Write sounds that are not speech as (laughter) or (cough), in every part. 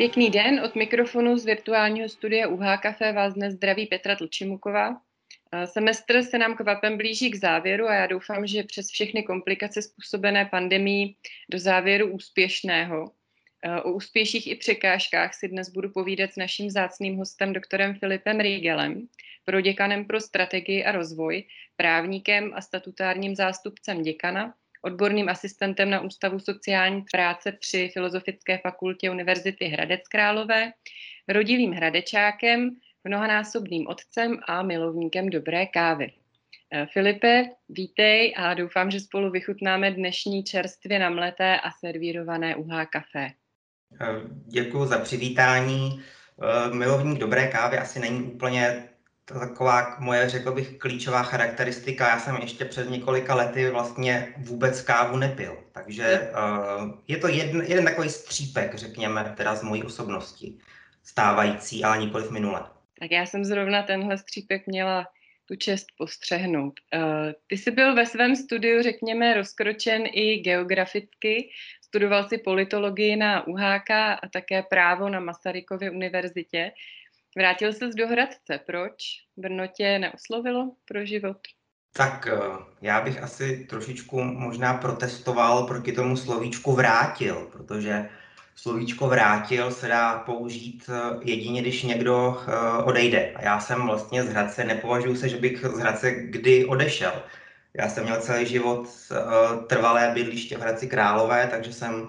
Pěkný den, od mikrofonu z virtuálního studia UH Café vás dnes zdraví Petra Tlčimuková. Semestr se nám kvapem blíží k závěru a já doufám, že přes všechny komplikace způsobené pandemí do závěru úspěšného. O úspěších i překážkách si dnes budu povídat s naším zácným hostem, doktorem Filipem Riegelem, proděkanem pro strategii a rozvoj, právníkem a statutárním zástupcem děkana, odborným asistentem na Ústavu sociální práce při Filozofické fakultě Univerzity Hradec Králové, rodilým hradečákem, mnohanásobným otcem a milovníkem dobré kávy. Eh, Filipe, vítej a doufám, že spolu vychutnáme dnešní čerstvě namleté a servírované UH kafe. Eh, Děkuji za přivítání. Eh, milovník dobré kávy asi není úplně taková moje, řekl bych, klíčová charakteristika. Já jsem ještě před několika lety vlastně vůbec kávu nepil, takže uh, je to jeden, jeden takový střípek, řekněme, teda z mojí osobnosti, stávající, ale nikoliv minule. Tak já jsem zrovna tenhle střípek měla tu čest postřehnout. Uh, ty jsi byl ve svém studiu, řekněme, rozkročen i geograficky. Studoval si politologii na UHK a také právo na Masarykově univerzitě. Vrátil ses do Hradce. Proč? Brno tě neoslovilo pro život? Tak eh, já bych asi trošičku možná protestoval proti tomu slovíčku vrátil, protože slovíčko vrátil se dá použít eh, jedině, když někdo eh, odejde. A já jsem vlastně z Hradce, nepovažuji se, že bych z Hradce kdy odešel. Já jsem měl celý život trvalé bydliště v Hradci Králové, takže jsem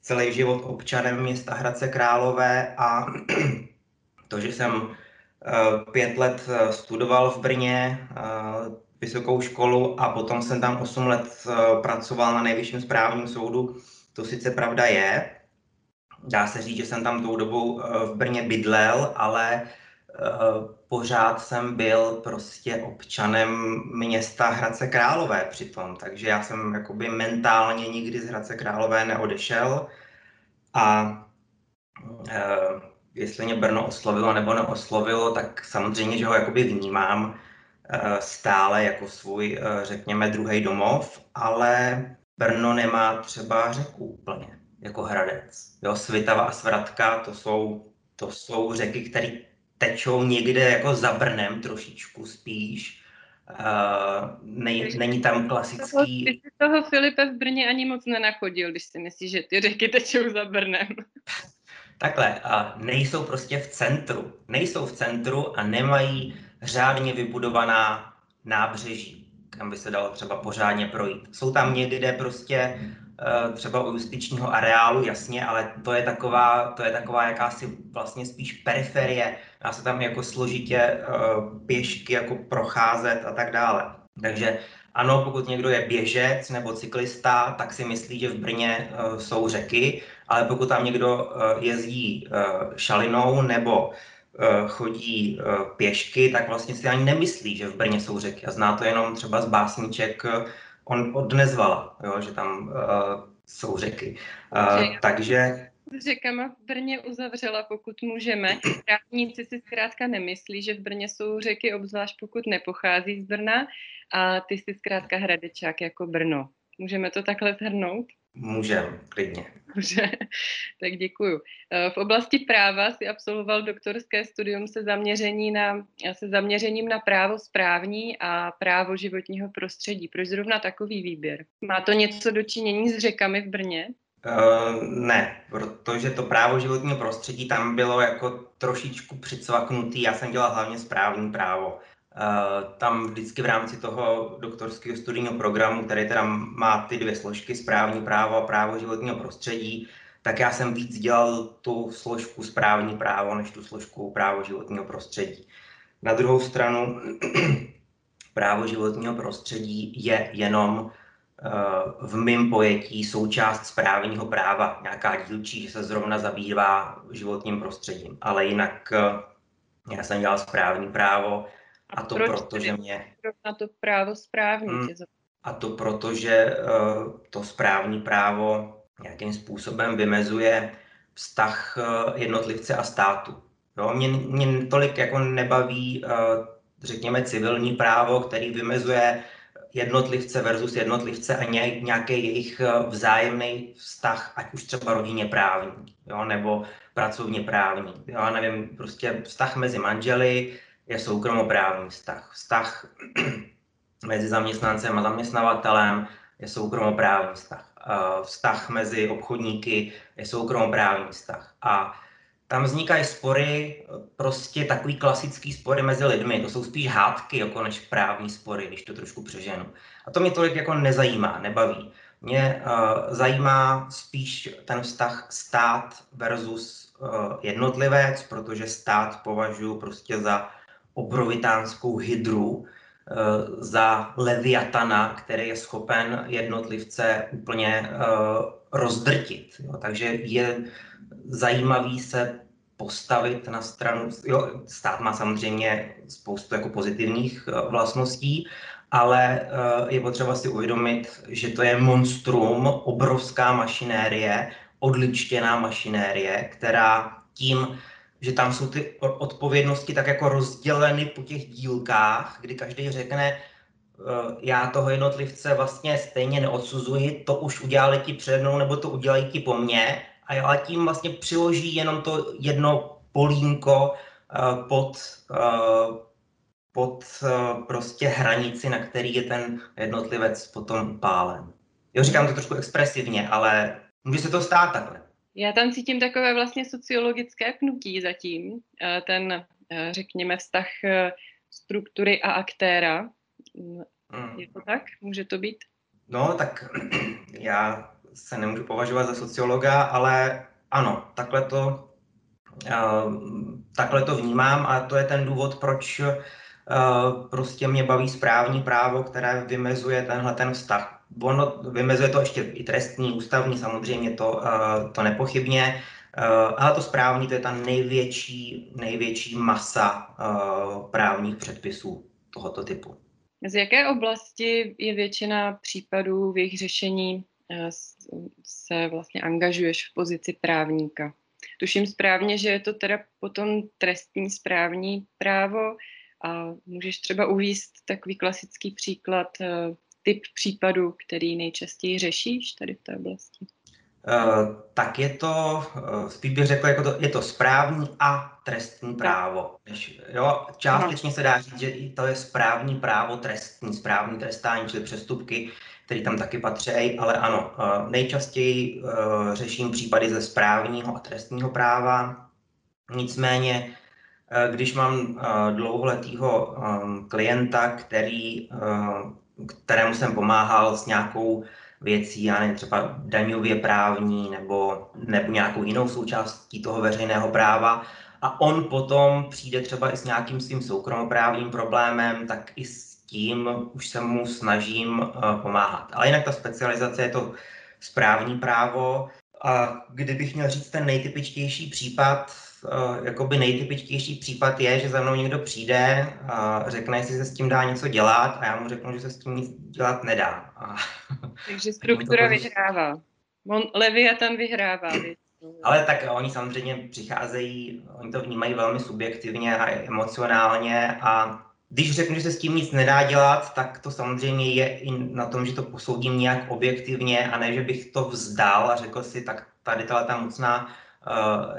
celý život občanem města Hradce Králové a (clears throat) to, že jsem eh, pět let eh, studoval v Brně eh, vysokou školu a potom jsem tam 8 let pracoval na nejvyšším správním soudu, to sice pravda je. Dá se říct, že jsem tam tou dobou v Brně bydlel, ale pořád jsem byl prostě občanem města Hradce Králové přitom, takže já jsem jakoby mentálně nikdy z Hradce Králové neodešel a jestli mě Brno oslovilo nebo neoslovilo, tak samozřejmě, že ho jakoby vnímám eh, stále jako svůj, eh, řekněme, druhý domov, ale Brno nemá třeba řeku úplně, jako Hradec. Jo, Svitava a Svratka, to jsou, to jsou řeky, které tečou někde jako za Brnem trošičku spíš. Uh, nej, není tam klasický... Ty toho Filipe v Brně ani moc nenachodil, když si myslíš, že ty řeky tečou za Brnem. (laughs) Takhle, a nejsou prostě v centru. Nejsou v centru a nemají řádně vybudovaná nábřeží, kam by se dalo třeba pořádně projít. Jsou tam někde prostě eh, třeba u justičního areálu, jasně, ale to je taková, to je taková jakási vlastně spíš periferie. Dá se tam jako složitě eh, pěšky jako procházet a tak dále. Takže ano, pokud někdo je běžec nebo cyklista, tak si myslí, že v Brně uh, jsou řeky, ale pokud tam někdo uh, jezdí uh, šalinou nebo chodí pěšky, tak vlastně si ani nemyslí, že v Brně jsou řeky. A zná to jenom třeba z básníček uh, on od Nezvala, jo, že tam uh, jsou řeky. Uh, takže s řekama v Brně uzavřela, pokud můžeme. Právníci si zkrátka nemyslí, že v Brně jsou řeky, obzvlášť pokud nepochází z Brna a ty jsi zkrátka hradečák jako Brno. Můžeme to takhle zhrnout? Můžeme, klidně. Dobře, (laughs) tak děkuju. Eh, v oblasti práva si absolvoval doktorské studium se, zaměření na, se zaměřením na právo správní a právo životního prostředí. Proč zrovna takový výběr? Má to něco dočinění s řekami v Brně? Uh, ne, protože to právo životního prostředí tam bylo jako trošičku přicvaknutý. Já jsem dělal hlavně správní právo. Uh, tam vždycky v rámci toho doktorského studijního programu, který teda má ty dvě složky, správní právo a právo životního prostředí, tak já jsem víc dělal tu složku správní právo, než tu složku právo životního prostředí. Na druhou stranu, (clears throat) právo životního prostředí je jenom v mém pojetí součást správního práva, nějaká dílčí, že se zrovna zabývá životním prostředím. Ale jinak eh, já jsem dělal správní právo a to Proč proto, že mě... Na to právo správní. Hmm, a to proto, že uh, to správní právo nějakým způsobem vymezuje vztah uh, jednotlivce a státu. Jo, mě, mě tolik jako nebaví, uh, řekněme, civilní právo, který vymezuje jednotlivce versus jednotlivce a nějaký jejich vzájemný vztah, ať už třeba rodině právní, jo, nebo pracovně právní. Já nevím, prostě vztah mezi manželi je soukromoprávní vztah. Vztah (clears throat) mezi zaměstnancem a zaměstnavatelem je soukromoprávní vztah. Vztah mezi obchodníky je soukromoprávní vztah. A tam vznikají spory, prostě takový klasický spory mezi lidmi. To jsou spíš hádky, jako než právní spory, když to trošku přeženu. A to mě tolik jako nezajímá, nebaví. Mě uh, zajímá spíš ten vztah stát versus uh, jednotlivec, protože stát považuji prostě za obrovitánskou hydru, uh, za leviatana, který je schopen jednotlivce úplně uh, rozdrtit. Jo. Takže je zajímavý se postavit na stranu, jo, stát má samozřejmě spoustu jako pozitivních uh, vlastností, ale je potřeba si uvědomit, že to je monstrum, obrovská mašinérie, odličtěná mašinérie, která tím, že tam jsou ty odpovědnosti tak jako rozděleny po těch dílkách, kdy každý řekne, uh, já toho jednotlivce vlastně stejně neodsuzuji, to už udělali ti přede mnou, nebo to udělají ti po mně, a tím vlastně přiloží jenom to jedno polínko uh, pod uh, pod prostě hranici, na který je ten jednotlivec potom pálen. Jo, říkám to trošku expresivně, ale může se to stát takhle. Já tam cítím takové vlastně sociologické pnutí zatím, ten, řekněme, vztah struktury a aktéra. Hmm. Je to tak? Může to být? No, tak (clears throat) já se nemůžu považovat za sociologa, ale ano, takhle to, takhle to vnímám a to je ten důvod, proč Eh, prostě mě baví správní právo, které vymezuje tenhle ten vztah. Ono vymezuje to ještě i trestní, ústavní, samozřejmě to, eh, to nepochybně, eh, ale to správní to je ta největší, největší masa právních předpisů tohoto typu. Z jaké oblasti je většina případů v jejich řešení se vlastně angažuješ v pozici právníka? Tuším správně, že je to teda potom trestní správní právo, a můžeš třeba uvíct takový klasický příklad, eh, typ případu, který nejčastěji řešíš tady v té oblasti? Uh, tak je to, uh, spíš bych řekl, jako to, je to správní a trestní právo. Než, jo, částečně se dá říct, že to je správní právo trestní, správní trestání, čili přestupky, které tam taky patří, ale ano, uh, nejčastěji řeším případy ze správního a trestního práva. Nicméně když mám dlouholetého klienta, který, kterému jsem pomáhal s nějakou věcí, já nevím, třeba daňově právní nebo, nebo nějakou jinou součástí toho veřejného práva, a on potom přijde třeba i s nějakým svým soukromoprávním problémem, tak i s tím už se mu snažím pomáhat. Ale jinak ta specializace je to správní právo. A kdybych měl říct ten nejtypičtější případ, uh, jakoby nejtypičtější případ je, že za mnou někdo přijde a řekne, jestli se s tím dá něco dělat a já mu řeknu, že se s tím nic dělat nedá. A (laughs) Takže struktura vyhrává. On Leviathan vyhrává. (clears throat) Ale tak oni samozřejmě přicházejí, oni to vnímají velmi subjektivně a emocionálně a když řeknu, že se s tím nic nedá dělat, tak to samozřejmě je i na tom, že to posoudím nějak objektivně a ne, že bych to vzdal a řekl si, tak tady ta mocná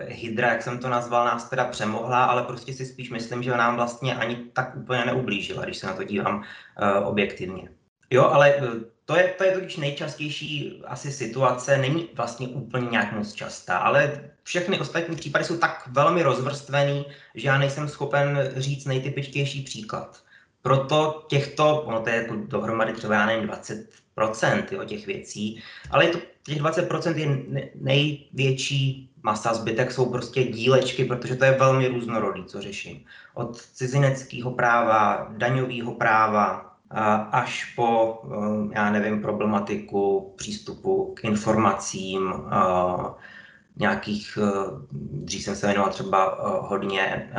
hydra, jak jsem to nazval, nás teda přemohla, ale prostě si spíš myslím, že nám vlastně ani tak úplně neublížila, když se na to dívám uh, objektivně. Jo, ale uh, to je, to je totiž nejčastější asi situace, není vlastně úplně nějak moc častá, ale všechny ostatní případy jsou tak velmi rozvrstvený, že já nejsem schopen říct nejtypičtější příklad. Proto těchto, ono to je jako dohromady třeba, já nevím, 20% jo, těch věcí, ale je to, těch 20% je největší masa, zbytek jsou prostě dílečky, protože to je velmi různorodý, co řeším. Od cizineckého práva, daňového práva, až po, eh, já nevím, problematiku přístupu k informacím, nějakých, eh, dřív jsem se věnoval třeba eh, hodně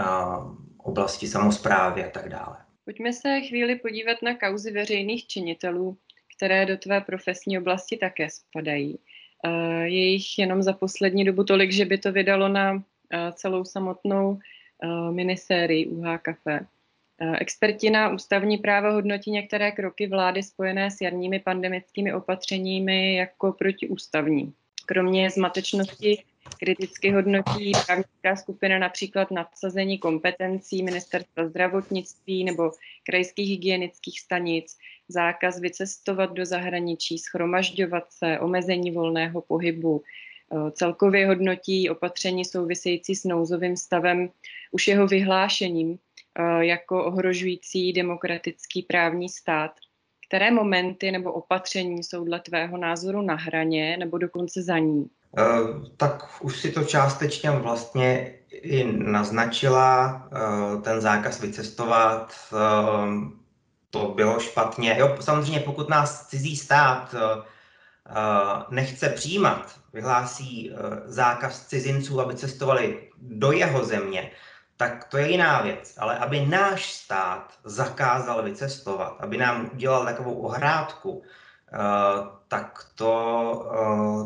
oblasti samozprávy a tak dále. Pojďme se chvíli podívat na kauzy veřejných činitelů, které do tvé profesní oblasti také spadají. Je jich jenom za poslední dobu tolik, že by to vydalo na celou samotnou minisérii UH Café. Experti na ústavní právo hodnotí některé kroky vlády spojené s jarními pandemickými opatřeními jako protiústavní. Kromě zmatečnosti kriticky hodnotí právnická skupina například nadsazení kompetencí ministerstva zdravotnictví nebo krajských hygienických stanic, zákaz vycestovat do zahraničí, schromažďovat se, omezení volného pohybu. Celkově hodnotí opatření související s nouzovým stavem už jeho vyhlášením jako ohrožující demokratický právní stát. Které momenty nebo opatření jsou dle tvého názoru na hraně nebo dokonce za ní? Eh, tak už si to částečně vlastně i naznačila. Eh, ten zákaz vycestovat, eh, to bylo špatně. Jo, samozřejmě pokud nás cizí stát nechce přijímat, vyhlásí zákaz cizinců, aby cestovali do jeho země, tak to je jiná věc. Ale aby náš stát zakázal vycestovat, aby nám udělal takovou ohrádku, tak to,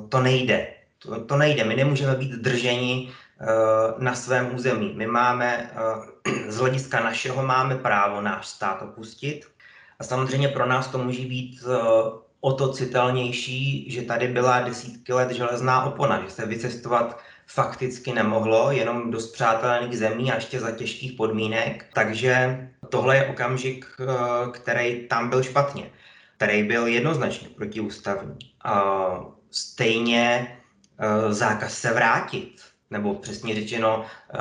to nejde. To, to nejde. My nemůžeme být drženi na svém území. My máme, (clears throat) z hlediska našeho, máme právo náš stát opustit. A samozřejmě pro nás to může být uh, o to citelnější, že tady byla desítky let železná opona, že se vycestovat fakticky nemohlo, jenom do zpřátelených zemí a ještě za těžkých podmínek. Takže tohle je okamžik, který tam byl špatně, který byl jednoznačně protiústavní. Stejně Eh, zákaz se vrátit, nebo přesně řečeno eh,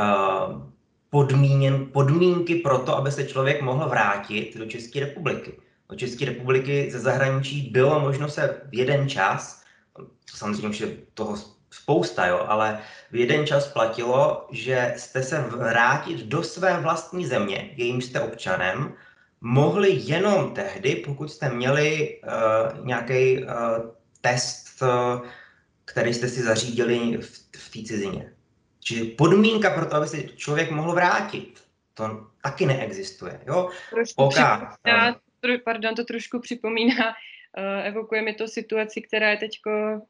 podmíněn, podmínky pro to, aby se člověk mohl vrátit do České republiky. Do České republiky ze zahraničí bylo možno se v jeden čas, samozřejmě už je toho spousta, jo, ale v jeden čas platilo, že jste se vrátit do své vlastní země, jejím jste občanem, mohli jenom tehdy, pokud jste měli uh, nějaký uh, test uh, který jste si zařídili v, v té cizině. Čili podmínka pro to, aby se člověk mohl vrátit, to taky neexistuje. Jo? Trošku okay. připomíná, tro, pardon, to trošku připomíná, uh, evokuje mi to situaci, která je teď uh,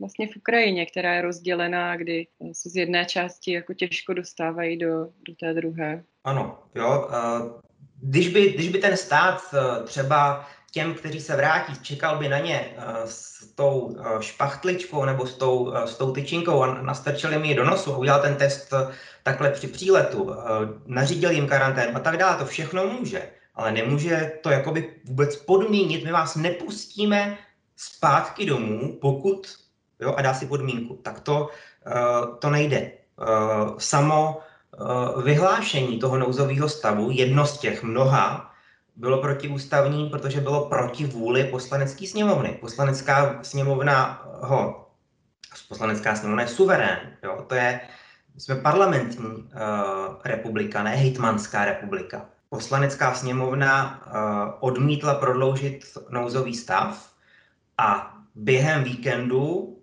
vlastně v Ukrajině, která je rozdělená, kdy se z jedné části jako těžko dostávají do, do té druhé. Ano, jo. Uh, když by, když by ten stát třeba těm, kteří se vrátí, čekal by na ně uh, s tou uh, špachtličkou nebo s tou, uh, s tou tyčinkou a nastrčili mi ji do nosu a udělal ten test takhle při příletu, nařídil jim karanténu a tak dále, to všechno může, ale nemůže to jakoby vůbec podmínit, my vás nepustíme zpátky domů, pokud, jo, a dá si podmínku, tak to, to nejde. Samo vyhlášení toho nouzového stavu, jedno z těch mnoha, bylo protiústavní, protože bylo proti vůli poslanecké sněmovny. Poslanecká sněmovna ho, poslanecká sněmovna je suverén, jo? to je, jsme parlamentní uh, republika, ne hejtmanská republika. Poslanecká sněmovna uh, odmítla prodloužit nouzový stav a během víkendu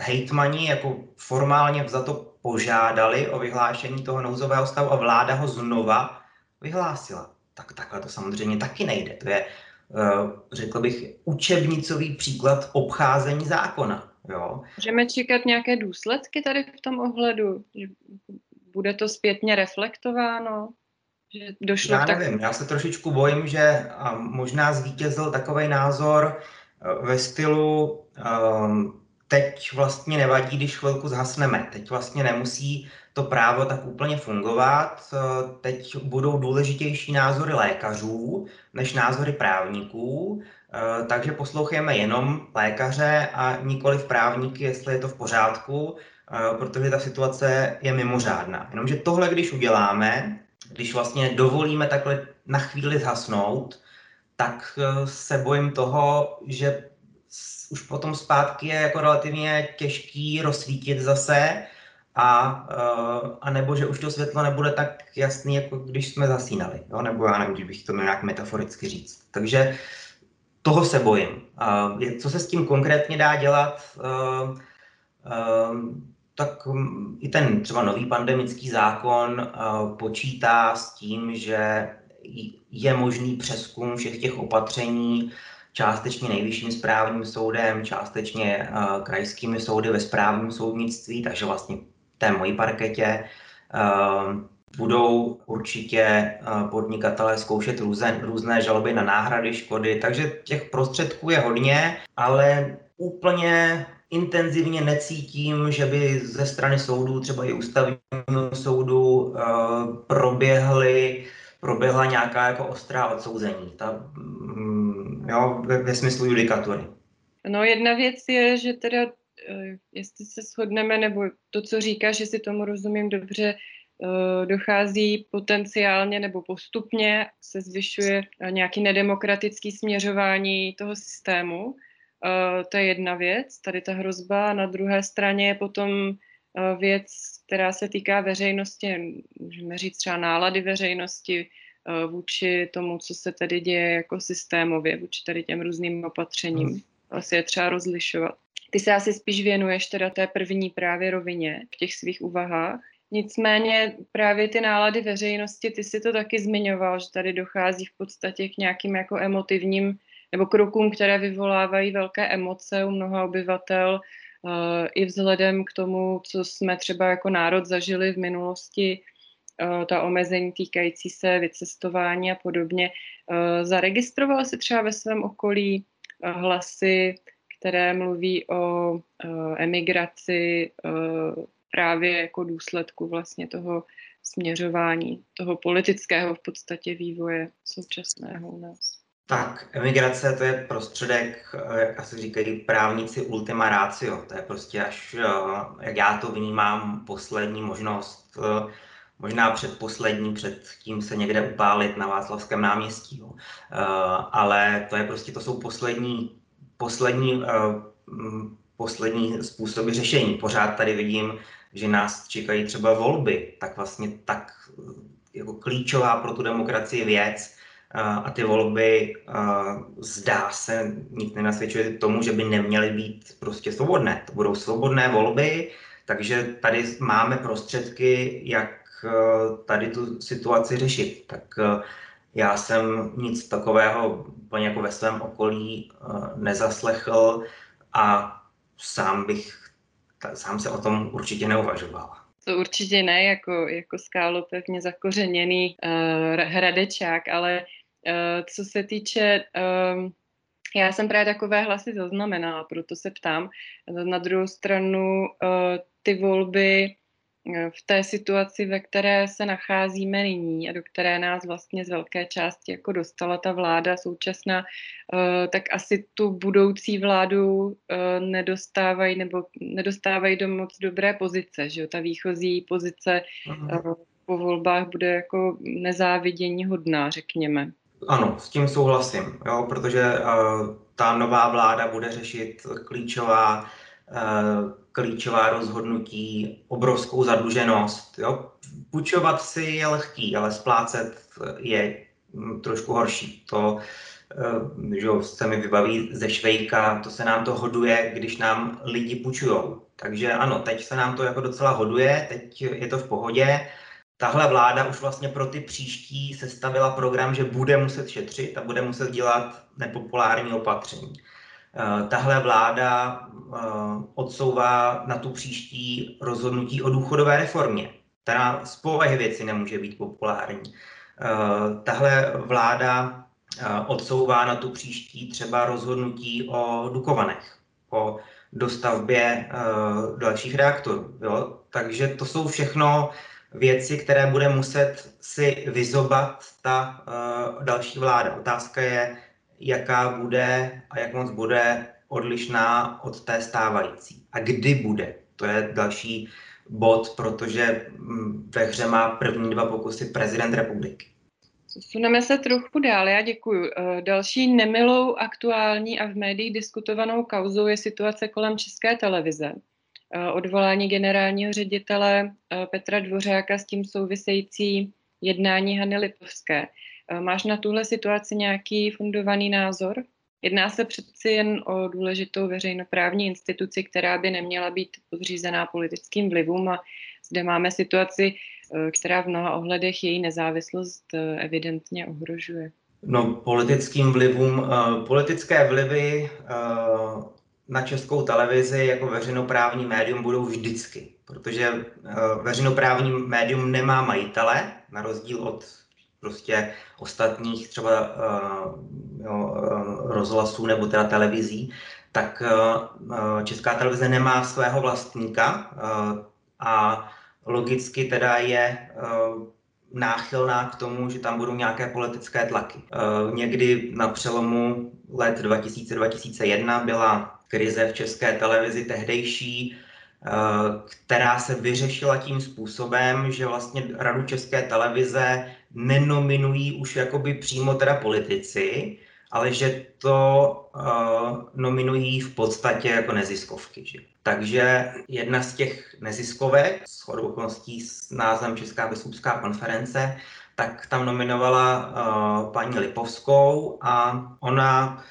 hejtmani jako formálně za to požádali o vyhlášení toho nouzového stavu a vláda ho znova vyhlásila tak takhle to samozřejmě taky nejde. To je, eh, řekl bych, učebnicový příklad obcházení zákona. Jo. Můžeme čekat nějaké důsledky tady v tom ohledu? Bude to zpětně reflektováno? Že došlo já nevím, tak... já se trošičku bojím, že možná zvítězil takový názor eh, ve stylu um, teď vlastně nevadí, když chvilku zhasneme. Teď vlastně nemusí to právo tak úplně fungovat. Teď budou důležitější názory lékařů než názory právníků, takže poslouchejme jenom lékaře a nikoli v právníky, jestli je to v pořádku, protože ta situace je mimořádná. Jenomže tohle, když uděláme, když vlastně dovolíme takhle na chvíli zhasnout, tak se bojím toho, že už potom zpátky je jako relativně těžký rozsvítit zase a, uh, a nebo že už to světlo nebude tak jasný, jako když jsme zasínali, jo? nebo já nevím, bych to měl nějak metaforicky říct. Takže toho se bojím. Co se s tím konkrétně dá dělat? Uh, uh, tak um, i ten třeba nový pandemický zákon počítá s tím, že je možný přeskum všech těch opatření částečně nejvyšším správním soudem, částečně krajskými soudy ve správním soudnictví, takže vlastně té mojí parketě. Ehm, budou určitě podnikatelé zkoušet různé, různé žaloby na náhrady škody, takže těch prostředků je hodně, ale úplně intenzivně necítím, že by ze strany soudů, třeba i ústavního soudu, proběhly proběhla nějaká jako ostrá odsouzení, ta, mm, jo, ve, ve smyslu judikatury. No jedna věc je, že teda, eh, jestli se shodneme, nebo to, co říkáš, že si tomu rozumím dobře, eh, dochází potenciálně nebo postupně se zvyšuje eh, nějaký nedemokratický směřování toho systému. To je jedna věc, tady ta hrozba. Na druhé straně je potom věc, která se týká veřejnosti, můžeme říct třeba nálady veřejnosti vůči tomu, co se tady děje jako systémově, vůči tady těm různým opatřením. Asi je třeba rozlišovat. Ty se asi spíš věnuješ teda té první právě rovině v těch svých úvahách. Nicméně právě ty nálady veřejnosti, ty si to taky zmiňoval, že tady dochází v podstatě k nějakým jako emotivním nebo krokům, které vyvolávají velké emoce u mnoha obyvatel, uh, i vzhledem k tomu, co jsme třeba jako národ zažili v minulosti, uh, ta omezení týkající se vycestování a podobně. Uh, zaregistroval si třeba ve svém okolí hlasy, které mluví o emigraci právě jako důsledku vlastně toho směřování, toho politického v podstatě vývoje současného u nás. Tak, emigrace to je prostředek, jak asi říkají právníci, ultima ratio. To je prostě až, jak já to vnímám, poslední možnost možná předposlední, před tím se někde upálit na Václavském náměstí. Jo. Uh, ale to je prostě, to jsou poslední, poslední, uh, poslední způsoby řešení. Pořád tady vidím, že nás čekají třeba volby, tak vlastně tak jako klíčová pro tu demokracii věc, a ty volby zdá se, nic nenasvědčuje tomu, že by neměly být prostě svobodné. To budou svobodné volby, takže tady máme prostředky, jak Eh, tady tu situaci řešit. Tak eh, já jsem nic takového úplně jako ve svém okolí eh, nezaslechl a sám bych, sám se o tom určitě neuvažoval. To určitě ne, jako, jako skálo pevně zakořeněný uh, hradečák, ale uh, co se týče, uh, já jsem právě takové hlasy zaznamenala, proto se ptám. Na druhou stranu ty volby v té situaci, ve které se nacházíme nyní a do které nás vlastně z velké části jako dostala ta vláda současná, eh, tak asi tu budoucí vládu eh, nedostávají nebo nedostávají do moc dobré pozice, že jo? Ta výchozí pozice Aha. Eh, po volbách bude jako nezávidění hodná, řekněme. Ano, s tím souhlasím, jo, protože uh, ta nová vláda bude řešit klíčová klíčová rozhodnutí, obrovskou zadluženost. Jo? Půjčovat si je lehký, ale splácet je mm, trošku horší. To eh, že se mi vybaví ze Švejka, to se nám to hoduje, když nám lidi půjčují. Takže ano, teď se nám to jako docela hoduje, teď je to v pohodě. Tahle vláda už vlastně pro ty příští sestavila program, že bude muset šetřit a bude muset dělat nepopulární opatření. Eh, tahle vláda eh, odsouvá na tu příští rozhodnutí o důchodové reformě, která z povahy věci nemůže být populární. Eh, tahle vláda odsouvá na tu příští třeba rozhodnutí o Dukovanech, o dostavbě dalších reaktorů. Jo? Takže to jsou všechno věci, které bude muset si vyzobat ta další vláda. Otázka je, jaká bude a jak moc bude odlišná od té stávající. A kdy bude? To je další bod, protože mm, ve hře má první dva pokusy prezident republiky. Suneme se trochu dál, já děkuji. Eh, další nemilou, aktuální a v médiích diskutovanou kauzou je situace kolem České televize. Eh, odvolání generálního ředitele eh, Petra Dvořáka s tím související jednání Hany Lipovské. Eh, máš na tuhle situaci nějaký fundovaný názor? Jedná se přeci jen o důležitou veřejnoprávní instituci, která by neměla být podřízená politickým vlivům a zde máme situaci, eh, která v mnoha ohledech její nezávislost eh, evidentně ohrožuje. No, politickým vlivům, politické vlivy na českou televizi jako veřejnoprávní médium budou vždycky, protože veřejnoprávní médium nemá majitele, na rozdíl od prostě ostatních třeba jo, rozhlasů nebo teda televizí, tak Česká televize nemá svého vlastníka a logicky teda je náchylná k tomu, že tam budou nějaké politické tlaky. Někdy na přelomu let 2000-2001 byla krize v české televizi tehdejší, která se vyřešila tím způsobem, že vlastně radu české televize nenominují už jakoby přímo teda politici, ale že to uh, nominují v podstatě jako neziskovky. Že? Takže jedna z těch neziskovek, s okolností s názvem Česká biskupská konference, tak tam nominovala uh, paní Lipovskou a ona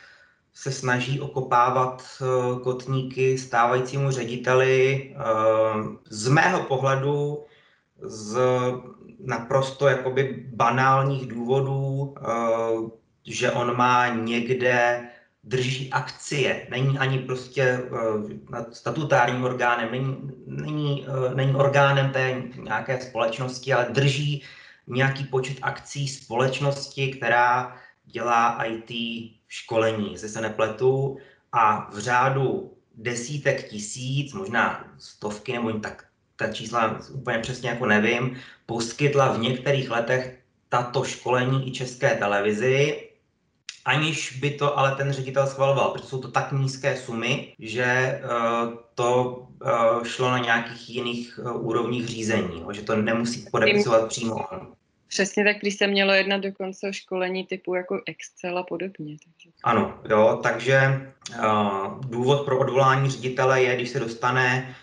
se snaží okopávat uh, kotníky stávajícímu řediteli uh, z mého pohledu z naprosto jakoby banálních důvodů, uh, že on má někde drží akcie, není ani prostě uh, statutárním orgánem, není, není, uh, není orgánem té nějaké společnosti, ale drží nějaký počet akcí společnosti, která dělá IT školení, jestli se nepletu, a v řádu desítek tisíc, možná stovky nebo tak, ta čísla úplně přesně jako nevím, poskytla v některých letech tato školení i české televizi aniž by to ale ten ředitel schvaloval, protože jsou to tak nízké sumy, že uh, to uh, šlo na nějakých jiných uh, úrovních řízení, že to nemusí podepisovat přímo on. Přesně tak, když se mělo jednat dokonce o školení typu jako Excel a podobně. Takže... Ano, jo, takže uh, důvod pro odvolání ředitele je, když se dostane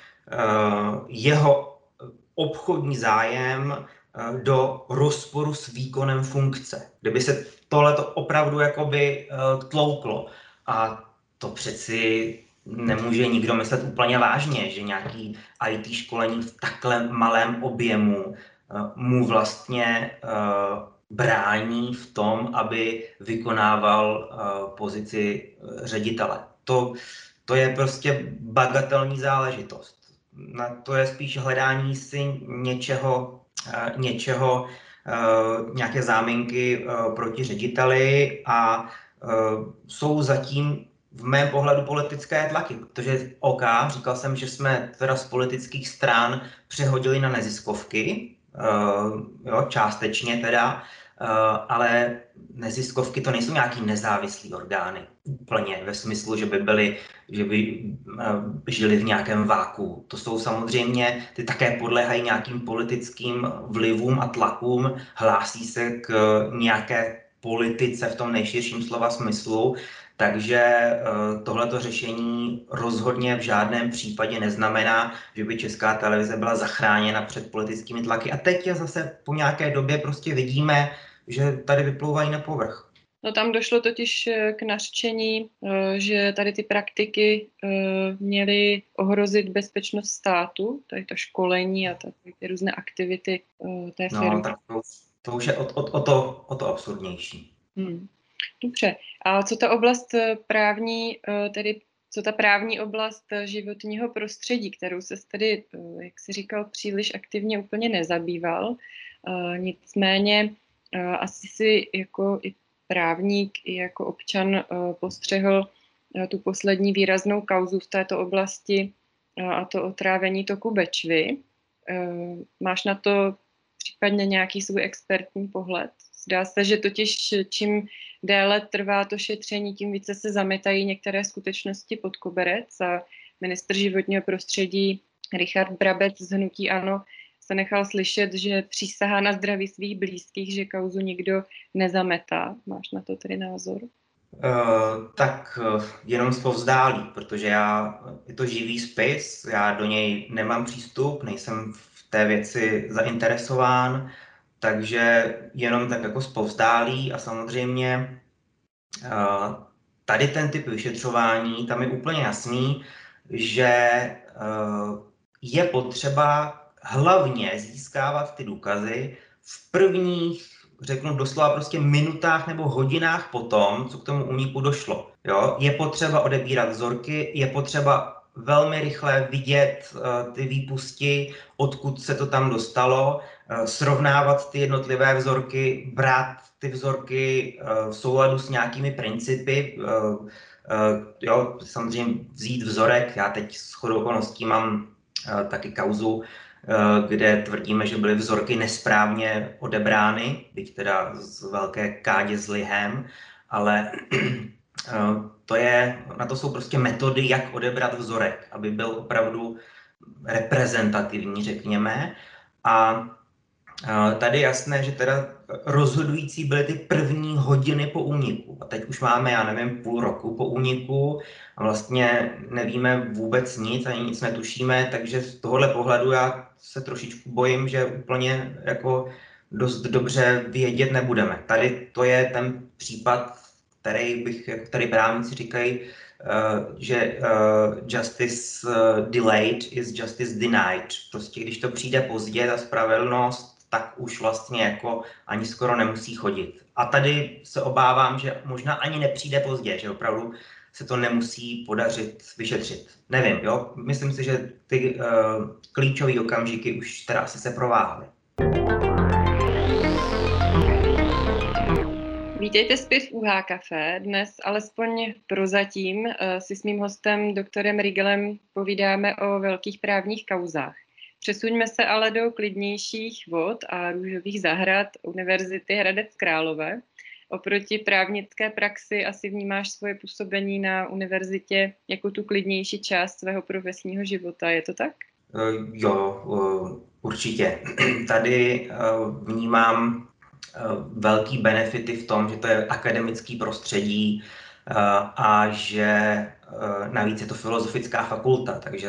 jeho obchodní zájem do rozporu s výkonem funkce. Kdyby se tohle to opravdu jakoby uh, tlouklo. A to přeci nemůže nikdo myslet úplně vážně, že nějaký IT školení v takhle malém objemu mu vlastně brání v tom, aby vykonával pozici ředitele. To, to je prostě bagatelní záležitost. Na to je spíš hledání si něčeho, uh, něčeho Eh, nějaké záminky eh, proti řediteli a eh, jsou zatím v mém pohledu politické tlaky, protože OK, říkal jsem, že jsme teda z politických stran přehodili na neziskovky, jo, částečně teda, ale neziskovky to nejsou nějaký nezávislý orgány úplně ve smyslu, že by byly, že by eh, žili v nějakém váku. To jsou samozřejmě, ty také podléhají nějakým politickým vlivům a tlakům, hlásí se k nějaké politice v tom nejširším slova smyslu, takže eh, tohleto řešení rozhodně v žádném případě neznamená, že by česká televize byla zachráněna před politickými tlaky. A teď je zase po nějaké době prostě vidíme, že tady vyplouvají na povrch. No tam došlo totiž eh, k nařčení, eh, že tady ty praktiky eh, měly ohrozit bezpečnost státu, tady to školení a tady ty různé aktivity té no, firmy. No, tak to, to už je o, o, o, to, o to absurdnější. Hmm. Dobře. A co ta oblast právní, tedy co ta právní oblast životního prostředí, kterou se tedy, jak si říkal, příliš aktivně úplně nezabýval. Nicméně asi si jako i právník i jako občan eh, postřehl eh, tu poslední výraznou kauzu v této oblasti eh, a to otrávení toku Bečvy. Máš na to případně nějaký svůj expertní pohled? Zdá se, že totiž čím déle trvá to šetření, tím více se zametají některé skutečnosti pod koberec a ministr životního prostředí Richard Brabec z Hnutí Ano se nechal slyšet, že přísahá na zdraví svých blízkých, že kauzu nikdo nezametá. Máš na to tedy názor? Uh, tak uh, jenom zpovzdálí, protože já, je to živý spis, já do něj nemám přístup, nejsem v té věci zainteresován, takže jenom tak jako zpovzdálí a samozřejmě uh, tady ten typ vyšetřování, tam je úplně jasný, že je potřeba hlavně získávat ty důkazy v prvních, řeknu doslova prostě minutách nebo hodinách po tom, co k tomu úniku došlo. Jo? Je potřeba odebírat vzorky, je potřeba velmi rychle vidět uh, ty výpusti, odkud se to tam dostalo, uh, srovnávat ty jednotlivé vzorky, brát ty vzorky uh, v souladu s nějakými principy, jo, samozřejmě vzít vzorek, já teď s chodou okolností mám taky kauzu, kde tvrdíme, že byly vzorky nesprávně odebrány, byť teda z velké kádě s lihem, ale (clears throat) to je, na to jsou prostě metody, jak odebrat vzorek, aby byl opravdu reprezentativní, řekněme. A tady je jasné, že teda rozhodující byly ty první hodiny po úniku. A teď už máme, já nevím, půl roku po úniku a vlastně nevíme vůbec nic, ani nic netušíme, takže z tohohle pohledu já se trošičku bojím, že úplně jako dost dobře vědět nebudeme. Tady to je ten případ který bych, tady právníci říkají, uh, že uh, justice uh, delayed is justice denied. Prostě když to přijde pozdě, ta spravedlnost, tak už vlastně jako ani skoro nemusí chodit. A tady se obávám, že možná ani nepřijde pozdě, že opravdu se to nemusí podařit vyšetřit. Nevím, jo? Myslím si, že ty uh, klíčové okamžiky už teda asi se prováhly. Vítejte zpět v UH Café. Dnes alespoň prozatím eh, si s mým hostem doktorem Rigelem povídáme o velkých právních kauzách. Přesuňme se ale do klidnějších vod a růžových zahrad Univerzity Hradec Králové. Oproti právnické praxi asi vnímáš svoje působení na univerzitě jako tu klidnější část svého profesního života, je to tak? Eh, jo, eh, určitě. (clears throat) Tady vnímám Eh, velký benefity v tom, že to je akademický prostředí a že navíc je to filozofická fakulta, takže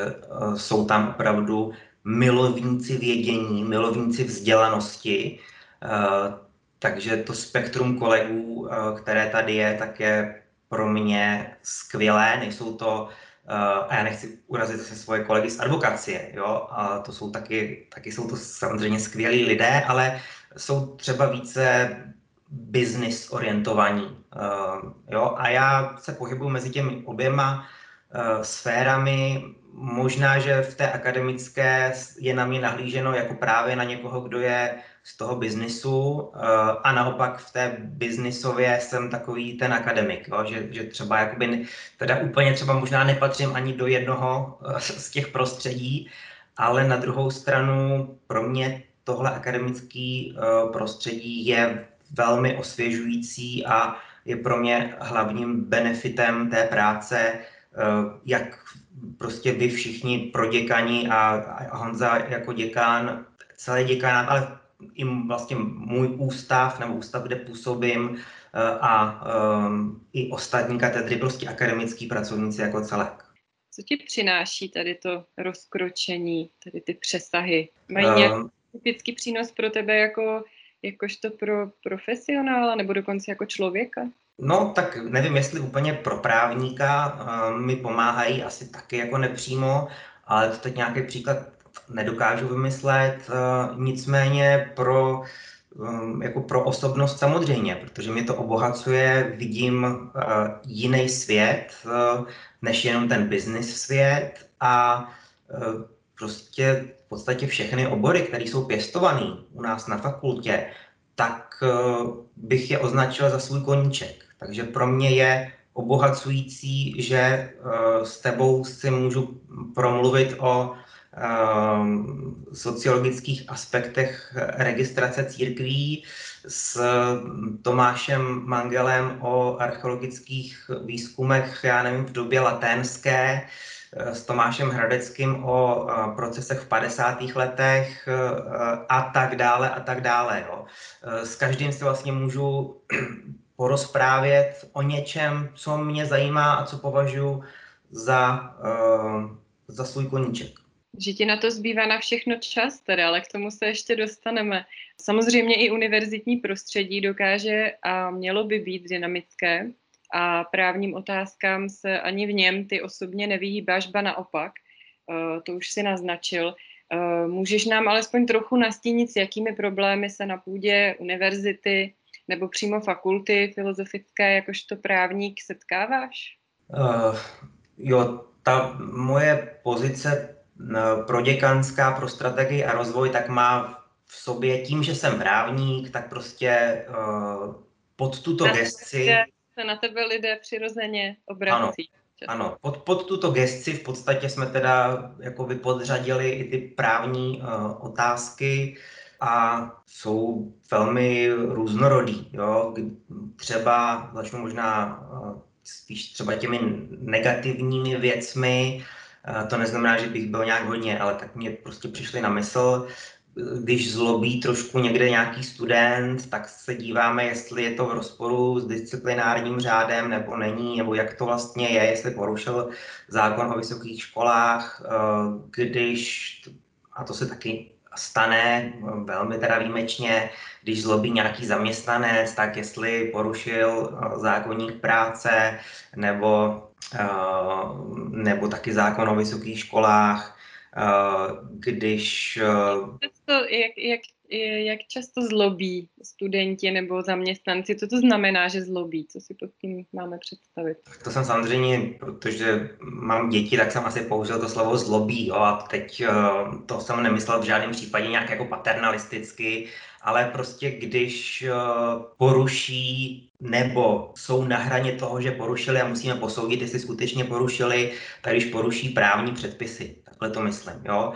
jsou tam opravdu milovníci vědění, milovníci vzdělanosti, takže to spektrum kolegů, které tady je, tak je pro mě skvělé. Nejsou to, a já nechci urazit se svoje kolegy z advokacie, jo, a to jsou taky, taky jsou to samozřejmě skvělí lidé, ale jsou třeba více business orientovaní. Jo? A já se pohybuji mezi těmi oběma sférami. Možná, že v té akademické je na mě nahlíženo jako právě na někoho, kdo je z toho biznisu uh, a naopak v té biznisově jsem takový ten akademik, jo? Že, že třeba jakoby, teda úplně třeba možná nepatřím ani do jednoho uh, z těch prostředí, ale na druhou stranu pro mě tohle akademické uh, prostředí je velmi osvěžující a je pro mě hlavním benefitem té práce, jak prostě vy všichni proděkani a, a Honza jako děkán, celý děkánát, ale i vlastně můj ústav nebo ústav, kde působím uh, a um, i ostatní katedry, prostě akademický pracovníci jako celek. Co ti přináší tady to rozkročení, tady ty přesahy? Mají nějak typický přínos pro tebe jako jakožto pro profesionála nebo dokonce jako člověka? No, tak nevím, jestli úplně pro právníka uh, mi pomáhají asi taky jako nepřímo, ale to teď nějaký příklad nedokážu vymyslet. Uh, nicméně pro um, jako pro osobnost samozřejmě, protože mě to obohacuje, vidím uh, jiný svět, uh, než jenom ten business svět a prostě v podstatě všechny obory, které jsou pěstované u nás na fakultě, tak eh, bych je označil za svůj koníček. Takže pro mě je obohacující, že eh, s tebou si můžu promluvit o eh, sociologických aspektech registrace církví, s Tomášem Mangelem o archeologických výzkumech, já nevím, v době laténské, s Tomášem Hradeckým o eh, procesech v 50. letech eh, a tak dále a tak dále. Jo. S každým si vlastně můžu (clears throat) porozprávět o něčem, co mě zajímá a co považuji za, za svůj koníček. Že ti na to zbývá na všechno čas, tedy, ale k tomu se ještě dostaneme. Samozřejmě i univerzitní prostředí dokáže a mělo by být dynamické, a právním otázkám se ani v něm ty osobně nevyhýbáš, ba naopak, eh, to už si naznačil. Eh, můžeš nám alespoň trochu nastínit, s jakými problémy se na půdě univerzity nebo přímo fakulty filozofické jakožto právník setkáváš? Uh, jo, ta moje pozice proděkanská pro strategii a rozvoj tak má v sobě tím, že jsem právník, tak prostě uh, pod tuto na gesci... Se na tebe lidé přirozeně obrací. Ano, ano. Pod, pod tuto gesci v podstatě jsme teda jako podřadili i ty právní uh, otázky a jsou velmi různorodý. Jo? Třeba začnu možná uh, spíš třeba těmi negativními věcmi, to neznamená, že bych byl nějak hodně, ale tak mě prostě přišly na mysl když zlobí trošku někde nějaký student, tak se díváme, jestli je to v rozporu s disciplinárním řádem nebo není, nebo jak to vlastně je, jestli porušil zákon o vysokých školách, eh, když, a to se taky stane velmi teda výjimečně, když zlobí nějaký zaměstnanec, tak jestli porušil eh, zákonník práce nebo, eh, nebo taky zákon o vysokých školách, když... To, jak, jak, jak často zlobí studenti nebo zaměstnanci? Co to znamená, že zlobí? Co si pod tím máme představit? To jsem samozřejmě, protože mám děti, tak jsem asi použil to slovo zlobí. Jo? A teď to jsem nemyslel v žádném případě nějak jako paternalisticky, ale prostě když poruší nebo jsou na hraně toho, že porušili a musíme posoudit, jestli skutečně porušili, tak když poruší právní předpisy. Takhle to myslím. Jo?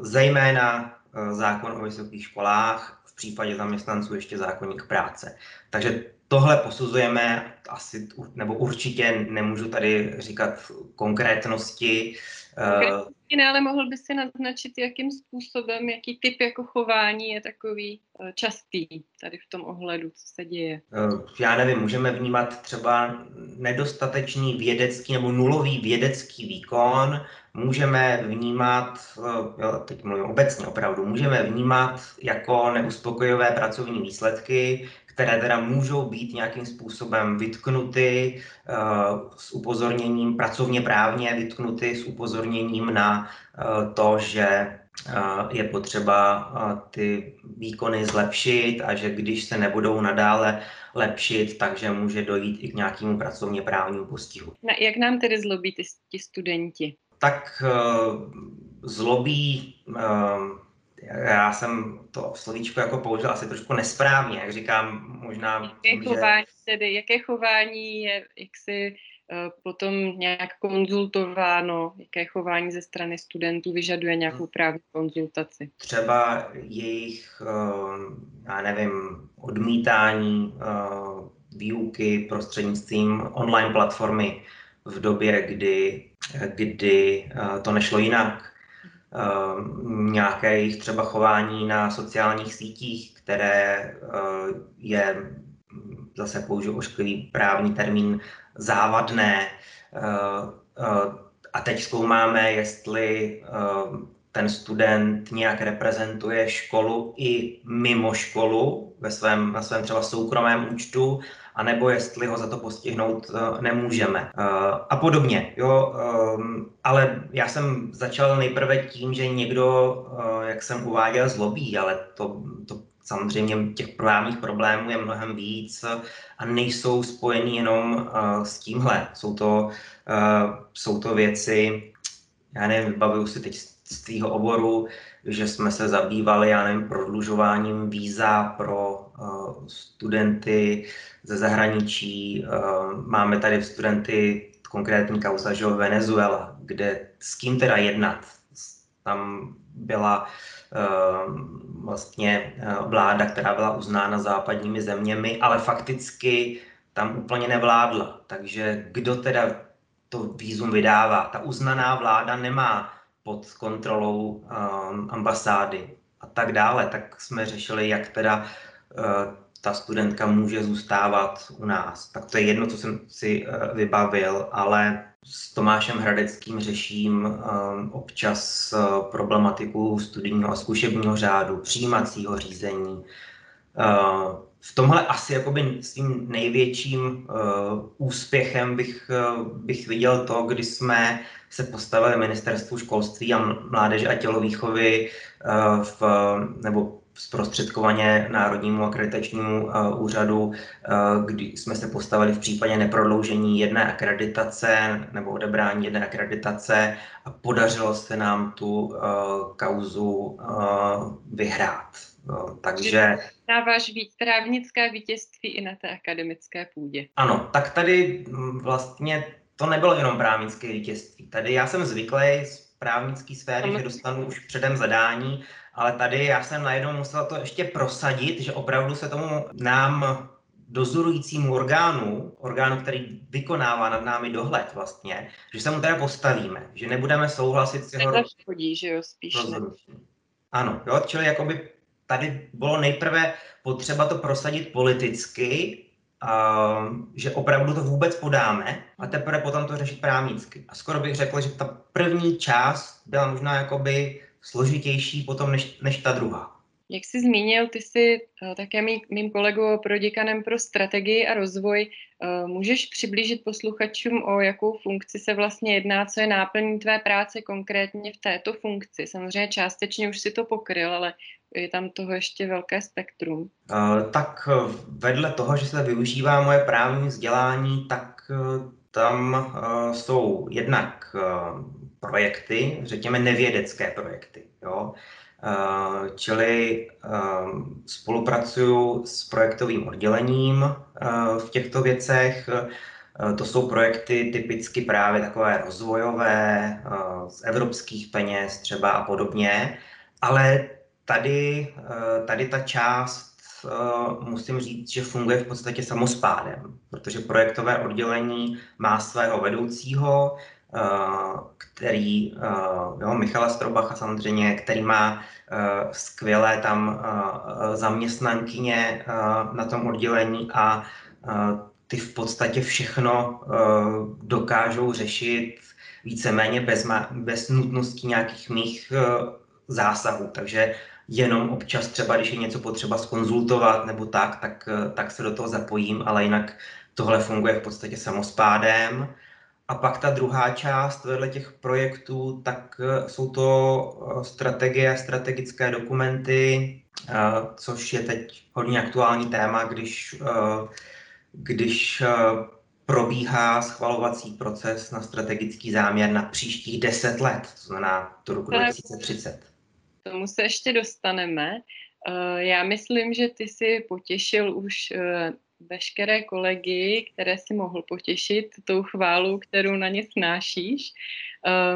Zejména Eh, zákon o vysokých školách, v případě zaměstnanců ještě zákonník práce. Takže tohle posuzujeme asi, nebo určitě nemůžu tady říkat konkrétnosti. Konkrétnosti ne, ale mohl by si naznačit, jakým způsobem, jaký typ jako chování je takový eh, častý tady v tom ohledu, co se děje. Eh, já nevím, můžeme vnímat třeba nedostatečný vědecký nebo nulový vědecký výkon, můžeme vnímat, jo, teď mluvím obecně opravdu, můžeme vnímat jako neuspokojivé pracovní výsledky, které teda můžou být nějakým způsobem vytknuty uh, s upozorněním, pracovně právně vytknuty s upozorněním na uh, to, že uh, je potřeba ty výkony zlepšit a že když se nebudou nadále lepšit, takže může dojít i k nějakému pracovně právnímu postihu. Na, jak nám tedy zlobí ty, ty studenti? tak zlobí, já jsem to slovíčko jako použil asi trošku nesprávně, jak říkám, možná... Jaké tím, chování že... tedy, jaké chování je jaksi uh, potom nějak konzultováno, jaké chování ze strany studentů vyžaduje nějakou hmm. právní konzultaci? Třeba jejich, uh, já nevím, odmítání uh, výuky prostřednictvím online platformy v době, kdy kdy eh, to nešlo jinak. Eh, nějaké jejich třeba chování na sociálních sítích, které eh, je, zase použiju ošklivý právní termín, závadné. A teď zkoumáme, jestli ten student nějak reprezentuje školu i mimo školu ve svém, ve svém třeba soukromém účtu, anebo jestli ho za to postihnout uh, nemůžeme. Uh, a podobně, jo. Um, ale já jsem začal nejprve tím, že někdo, uh, jak jsem uváděl, zlobí, ale to, to samozřejmě těch právních problémů je mnohem víc a nejsou spojeny jenom s tímhle. Jsou to, jsou to věci, já nevím, vybavuju si teď z tvýho oboru, že jsme se zabývali, já nevím, prodlužováním víza pro studenty ze zahraničí. Uh, máme tady studenty, konkrétní kauza, že Venezuela, kde s kým teda jednat. Tam byla uh, vlastně vláda, která byla uznána západními zeměmi, ale fakticky tam úplně nevládla. Takže kdo teda to výzum vydává? Ta uznaná vláda nemá pod kontrolou ambasády a tak dále, tak jsme řešili, jak teda ta studentka může zůstávat u nás. Tak to je jedno, co jsem si uh, vybavil, ale s Tomášem Hradeckým řeším um, občas problematiku studijního a zkušebního řádu, přijímacího řízení. V tomhle asi jakoby tím největším úspěchem bych, bych viděl to, kdy jsme se postavili ministerstvu školství a mládeže a tělovýchovy v, nebo zprostředkovaně Národnímu akreditačnímu uh, úřadu, uh, kdy jsme se postavili v případě neprodloužení jedné akreditace nebo odebrání jedné akreditace a podařilo se nám tu uh, kauzu vyhrát. Takže... Dáváš víc právnické vítězství i na té akademické půdě. Ano, tak tady mm, vlastně to nebylo jenom právnické vítězství. Tady já jsem zvyklý z právnické sféry, že dostanu už předem zadání ale tady já jsem najednou musel to ještě prosadit, že opravdu se tomu nám dozorujícímu orgánu, orgánu, který vykonává nad námi dohled vlastně, že se mu teda postavíme, že nebudeme souhlasit s jeho chodí, že jo, spíš Ano, jo, čili jakoby tady bylo nejprve potřeba to prosadit politicky, a, že opravdu to vůbec podáme a teprve potom to řešit právnicky. A skoro bych řekl, že ta první část byla možná jakoby složitější potom než, než ta druhá. Jak jsi zmínil, ty jsi uh, také mý, mým kolegou proděkanem pro strategii a rozvoj. Uh, můžeš přiblížit posluchačům, o jakou funkci se vlastně jedná, co je náplní tvé práce konkrétně v této funkci? Samozřejmě částečně už si to pokryl, ale je tam toho ještě velké spektrum. Uh, tak vedle toho, že se využívá moje právní vzdělání, tak tam jsou jednak projekty, řekněme nevědecké projekty. Jo? Uh, čili uh, spolupracuju s projektovým oddělením uh, v těchto věcech. To jsou projekty typicky právě takové rozvojové, z evropských peněz třeba a podobně. Ale tady, tady ta část, musím říct, že funguje v podstatě samospádem, protože projektové oddělení má svého vedoucího, Eh, který, eh, jo, Michala Strobacha samozřejmě, který má eh, skvělé tam zaměstnankyně na tom oddělení a ty v podstatě všechno dokážou řešit víceméně bez, bez nutnosti nějakých mých zásahů. Takže jenom občas třeba, když je něco potřeba skonzultovat nebo tak, tak, tak se do toho zapojím, ale jinak tohle funguje v podstatě samospádem. A pak ta druhá část vedle těch projektů, tak eh, jsou to eh, strategie, strategické dokumenty, eh, což je teď hodně aktuální téma, když, když probíhá schvalovací proces na strategický záměr na příštích deset let, to znamená do roku 2030. Tomu se ještě dostaneme. Já myslím, že ty si potěšil už veškeré kolegy, které si mohl potěšit tou chválu, kterou na ně snášíš.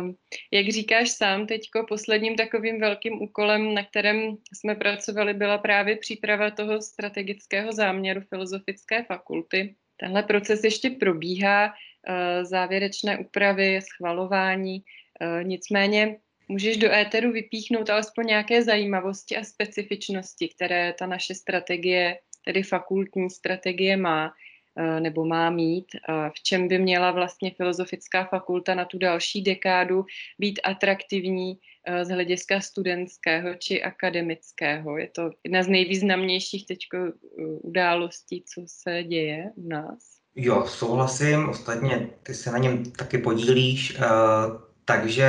Um, jak říkáš sám, teďko posledním takovým velkým úkolem, na kterém jsme pracovali, byla právě příprava toho strategického záměru Filozofické fakulty. Tenhle proces ještě probíhá, uh, závěrečné úpravy, schvalování, uh, nicméně Můžeš do éteru vypíchnout alespoň nějaké zajímavosti a specifičnosti, které ta naše strategie tedy fakultní strategie má eh, nebo má mít, v čem by měla vlastně filozofická fakulta na tu další dekádu být atraktivní eh, z hlediska studentského či akademického. Je to jedna z nejvýznamnějších teď eh, událostí, co se děje u nás. Jo, souhlasím, ostatně ty se na něm taky podílíš, takže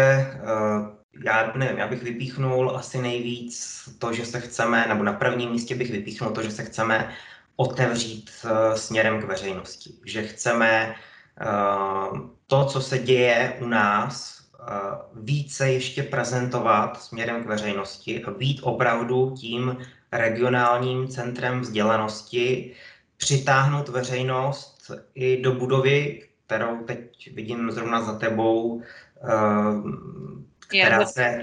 já nevím, já bych vypíchnul asi nejvíc to, že se chceme, nebo na prvním místě bych vypíchnul to, že se chceme otevřít uh, směrem k veřejnosti. Že chceme uh, to, co se děje u nás, uh, více ještě prezentovat směrem k veřejnosti a být opravdu tím regionálním centrem vzdělanosti, přitáhnout veřejnost i do budovy, kterou teď vidím zrovna za tebou, která se,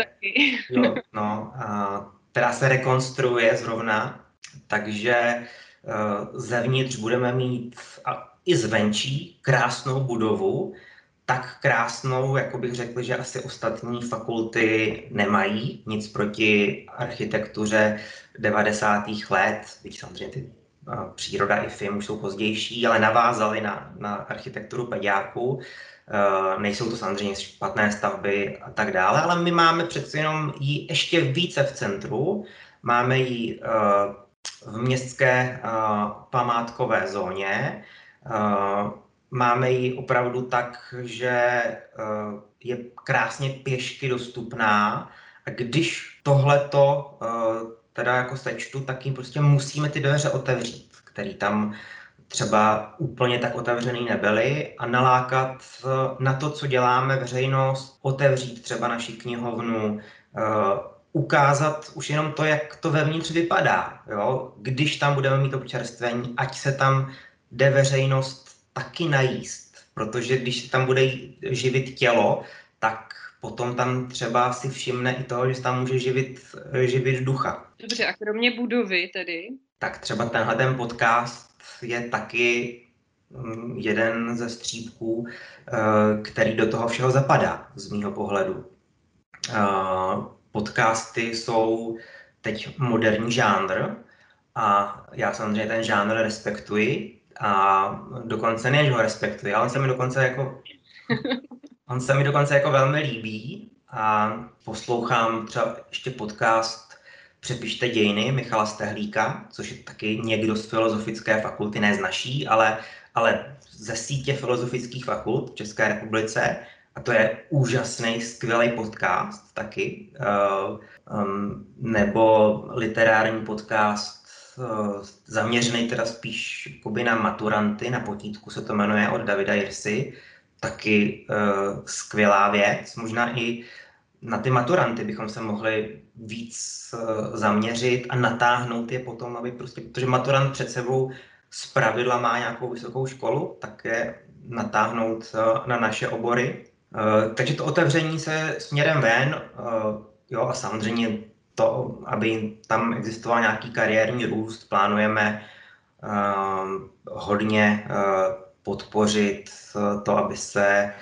jo, (laughs) no, a, která se rekonstruuje zrovna, takže uh, zevnitř budeme mít a i zvenčí krásnou budovu, tak krásnou, jako bych řekl, že asi ostatní fakulty nemají nic proti architektuře 90. let, byť samozřejmě ty příroda i film už jsou pozdější, ale navázali na, na architekturu pediáků. Eh, nejsou to samozřejmě špatné stavby a tak dále, ale my máme přeci jenom ji ještě více v centru. Máme ji eh, v městské eh, památkové zóně. Máme ji opravdu tak, že je krásně pěšky dostupná. A když tohleto teda jako sečtu, tak jim prostě musíme ty dveře otevřít, který tam třeba úplně tak otevřený nebyly a nalákat na to, co děláme veřejnost, otevřít třeba naši knihovnu, eh, ukázat už jenom to, jak to vevnitř vypadá. Jo? Když tam budeme mít občerstvení, ať se tam jde veřejnost taky najíst, protože když tam bude živit tělo, tak potom tam třeba si všimne i toho, že tam může živit, živit ducha. Dobře, a kromě budovy tedy? Tak třeba tenhle ten podcast je taky mm, jeden ze střípků, eh, který do toho všeho zapadá, z mýho pohledu. Eh, podcasty jsou teď moderní žánr a já samozřejmě ten žánr respektuji a dokonce ne, že ho respektuji, ale on se mi dokonce jako (laughs) on se mi dokonce jako velmi líbí a poslouchám třeba ještě podcast Přepište dějiny Michala Stehlíka, což je taky někdo z filozofické fakulty, ne z naší, ale, ale ze sítě filozofických fakult v České republice. A to je úžasný, skvělý podcast taky. Um, nebo literární podcast uh, zaměřený teda spíš na maturanty, na potítku se to jmenuje, od Davida Jirsy. Taky uh, skvělá věc. Možná i na ty maturanty bychom se mohli víc uh, zaměřit a natáhnout je potom, aby prostě, protože maturant před sebou z pravidla má nějakou vysokou školu, tak je natáhnout uh, na naše obory. Uh, takže to otevření se směrem ven, jo, a samozřejmě to, aby tam existoval nějaký kariérní růst, plánujeme hodně podpořit to, aby se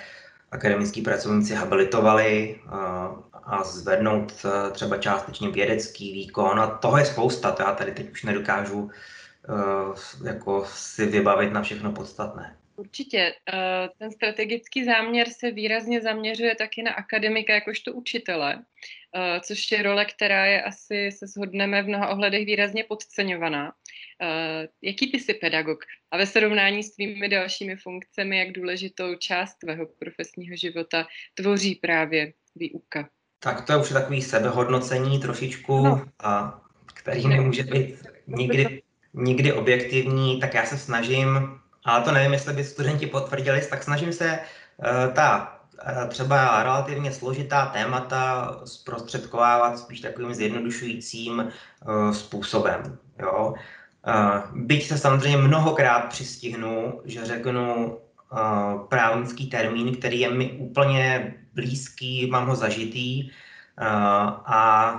akademický pracovníci habilitovali a zvednout e, třeba částečně vědecký výkon a toho je spousta, to já tady teď už nedokážu e, jako si vybavit na všechno podstatné. Určitě. Ten strategický záměr se výrazně zaměřuje taky na akademika jakožto učitele, což je role, která je asi, se shodneme v mnoha ohledech výrazně podceňovaná. Jaký ty jsi pedagog? A ve srovnání s tvými dalšími funkcemi, jak důležitou část tvého profesního života tvoří právě výuka? Tak to je už takový sebehodnocení trošičku, no. a který nemůže být nikdy, nikdy objektivní, tak já se snažím, ale to nevím, jestli by studenti potvrdili, tak snažím se uh, ta třeba relativně složitá témata zprostředkovávat spíš takovým zjednodušujícím uh, způsobem. Jo? Byť se samozřejmě mnohokrát přistihnu, že řeknu právnický termín, který je mi úplně blízký, mám ho zažitý a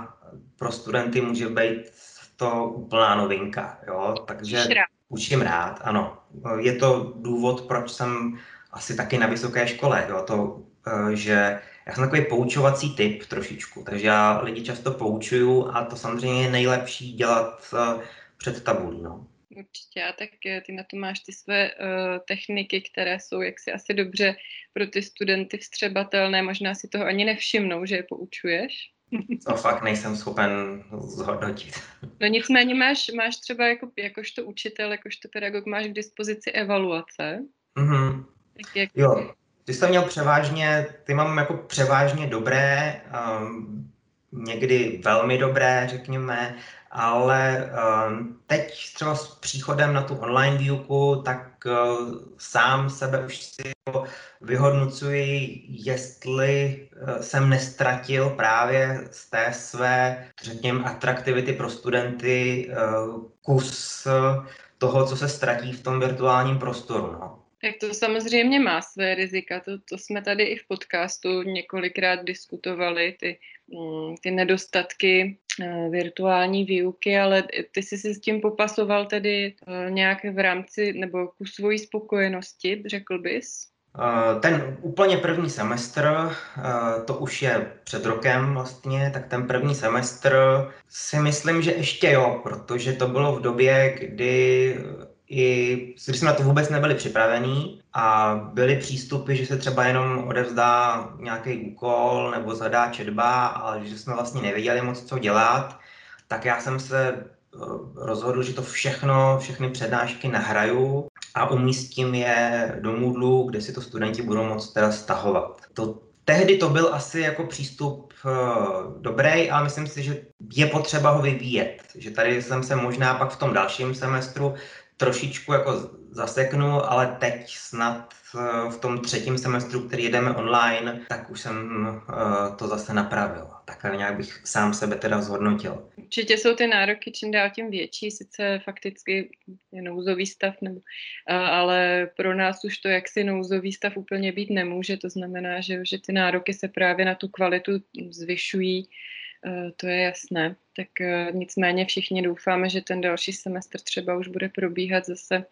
pro studenty může být to úplná novinka. Jo? Takže učím rád. ano. Je to důvod, proč jsem asi taky na vysoké škole. Jo? To, že já jsem takový poučovací typ trošičku, takže já lidi často poučuju a to samozřejmě je nejlepší dělat e, před tabulí. No. Určitě, a tak eh, ty na to máš ty své uh, techniky, které jsou jaksi asi dobře pro ty studenty vstřebatelné, možná si toho ani nevšimnou, že je poučuješ. To fakt nejsem schopen zhodnotit. No nicméně máš, máš třeba jako, jakožto učitel, jakožto pedagog, máš k dispozici evaluace. Mm-hmm. Tak jak... Jo, ty jsi měl převážně, ty mám jako převážně dobré, um, někdy velmi dobré, řekněme, ale um, teď třeba s příchodem na tu online výuku, tak uh, sám sebe už si vyhodnocuji, jestli uh, jsem nestratil právě z té své, řekněme, atraktivity pro studenty uh, kus toho, co se ztratí v tom virtuálním prostoru. No. Tak to samozřejmě má své rizika, to, to jsme tady i v podcastu několikrát diskutovali, ty, mm, ty nedostatky eh, virtuální výuky, ale ty jsi si s tím popasoval tedy eh, nějak v rámci nebo ku svojí spokojenosti, řekl bys? Eh, ten úplně první semestr, to už je před rokem vlastně, tak ten první semestr si myslím, že ještě jo, protože to bylo v době, kdy i když jsme na to vůbec nebyli připravení a byly přístupy, že se třeba jenom odevzdá nějaký úkol nebo zadá četba, ale že jsme vlastně nevěděli moc, co dělat, tak já jsem se eh, rozhodl, že to všechno, všechny přednášky nahraju a umístím je do Moodlu, kde si to studenti budou moct teda stahovat. To tehdy to byl asi jako přístup uh, dobrý, ale myslím si, že je potřeba ho vyvíjet. Že tady jsem se možná pak v tom dalším semestru trošičku jako zaseknu, ale teď snad eh, v tom třetím semestru, který jedeme online, tak už jsem uh, to zase napravil. Takhle nějak bych sám sebe teda zhodnotil. Určitě jsou ty nároky čím dál tím větší, sice fakticky je nouzový stav, nebo, ale pro nás už to jaksi nouzový stav úplně být nemůže, to znamená, že, že ty nároky se právě na tu kvalitu zvyšují Eh, to je jasné. Tak eh, nicméně všichni doufáme, že ten další semestr třeba už bude probíhat zase.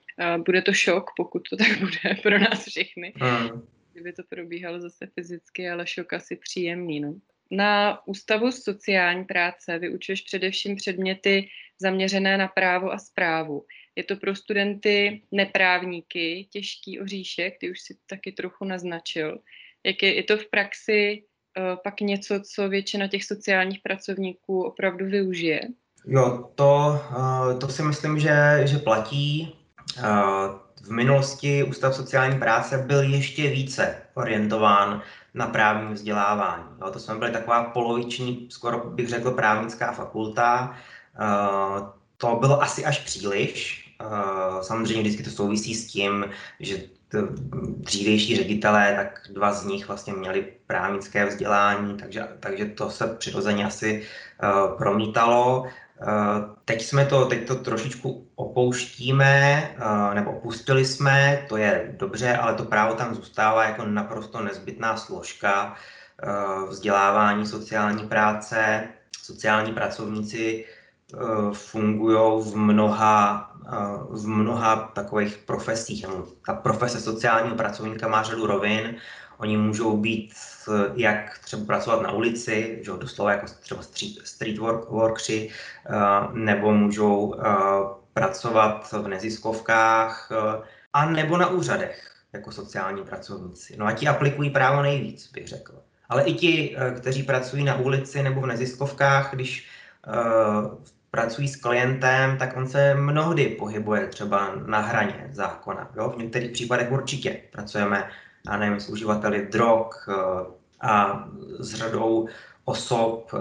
Bude to šok, pokud to tak (laughs) bude pro nás všechny. Hmm. Kdyby to probíhalo zase fyzicky, ale šok asi příjemný. No. Na Ústavu sociální práce vyučuješ především předměty zaměřené na právo a zprávu. Je to pro studenty neprávníky těžký oříšek, ty už si taky trochu naznačil. Jak je, je to v praxi Eh, pak něco, co většina těch sociálních pracovníků opravdu využije? Jo, to, eh, to si myslím, že, že platí. Eh, v minulosti Ústav sociální práce byl ještě více orientován na právní vzdělávání. Jo, to jsme byli taková poloviční, skoro bych řekl právnická fakulta. To bylo asi až příliš. Samozřejmě vždycky to souvisí s tím, že dřívější ředitelé, tak dva z nich vlastně měli právnické vzdělání, takže, takže to se přirozeně asi uh, promítalo. Uh, teď jsme to, teď to trošičku opouštíme, nebo opustili jsme, to je dobře, ale to právo tam zůstává jako naprosto nezbytná složka vzdělávání sociální práce. Sociální pracovníci fungují v mnoha v mnoha takových profesích. Ta profese sociálního pracovníka má řadu rovin. Oni můžou být jak třeba pracovat na ulici, že doslova jako třeba street, street work, workři, nebo můžou pracovat v neziskovkách, a nebo na úřadech jako sociální pracovníci. No a ti aplikují právo nejvíc, bych řekl. Ale i ti, kteří pracují na ulici nebo v neziskovkách, když pracují s klientem, tak on se mnohdy pohybuje třeba na hraně zákona. Jo? V některých případech určitě pracujeme, já nevím, s uživateli drog eh, a s řadou osob, eh,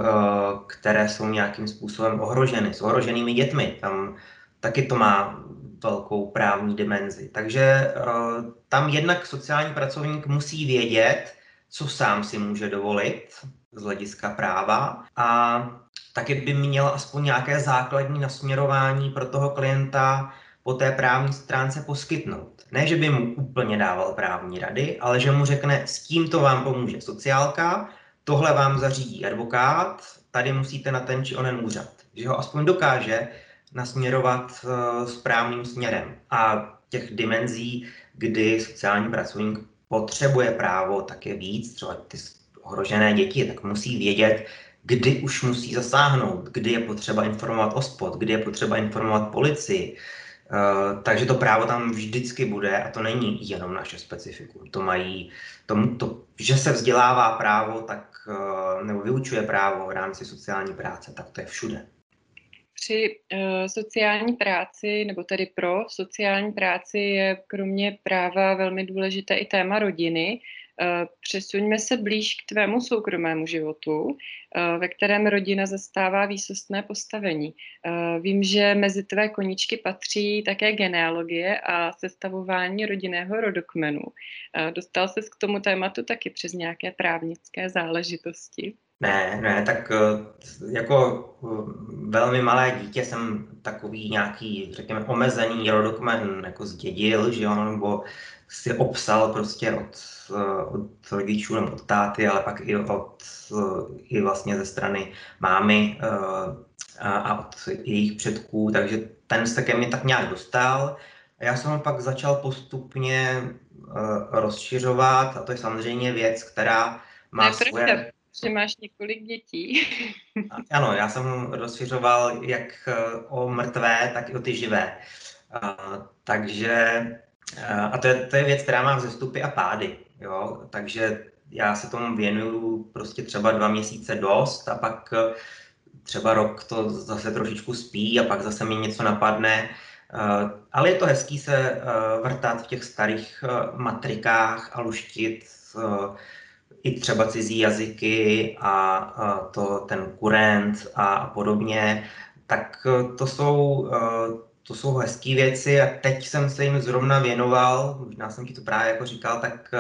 které jsou nějakým způsobem ohroženy, s ohroženými dětmi. Tam taky to má velkou právní dimenzi. Takže eh, tam jednak sociální pracovník musí vědět, co sám si může dovolit z hlediska práva a taky by měl aspoň nějaké základní nasměrování pro toho klienta po té právní stránce poskytnout. Ne, že by mu úplně dával právní rady, ale že mu řekne, s tímto vám pomůže sociálka, tohle vám zařídí advokát, tady musíte na ten či onen úřad. Že ho aspoň dokáže nasměrovat uh, správným směrem. A těch dimenzí, kdy sociální pracovník potřebuje právo, tak je víc, třeba ty ohrožené děti, tak musí vědět, kdy už musí zasáhnout, kdy je potřeba informovat OSPOD, kdy je potřeba informovat policii. Uh, takže to právo tam vždycky bude a to není jenom naše specifikum. To mají, to, to, že se vzdělává právo, tak, uh, nebo vyučuje právo v rámci sociální práce, tak to je všude. Při uh, sociální práci, nebo tedy pro sociální práci je kromě práva velmi důležité i téma rodiny. Eh, přesuňme se blíž k tvému soukromému životu, eh, ve kterém rodina zastává výsostné postavení. Eh, vím, že mezi tvé koničky patří také genealogie a sestavování rodinného rodokmenu. Dostal ses k tomu tématu taky přes nějaké právnické záležitosti? Ne, ne, tak jako velmi malé dítě jsem takový nějaký, řekněme, omezený rodokmen jako zdědil, že jo, nebo si obsal prostě od, eh, od rodičů nebo od táty, ale pak i, od, eh, i vlastně ze strany mámy eh, a od jejich předků, takže ten se ke mně tak nějak dostal. Já jsem ho pak začal postupně rozšiřovat a to je samozřejmě věc, která má svoje... Že máš několik dětí. (laughs) ano, já jsem rozšiřoval jak o mrtvé, tak i o ty živé. takže a to je, to je věc, která má vzestupy a pády. Jo? Takže já se tomu věnuju prostě třeba dva měsíce dost a pak eh, třeba rok to zase trošičku spí a pak zase mi něco napadne. Eh, ale je to hezký se eh, vrtat v těch starých matrikách a luštit i třeba cizí jazyky a, a to ten kurent a podobně, tak to jsou, to jsou hezké věci a teď jsem se jim zrovna věnoval, možná jsem ti to právě jako říkal, tak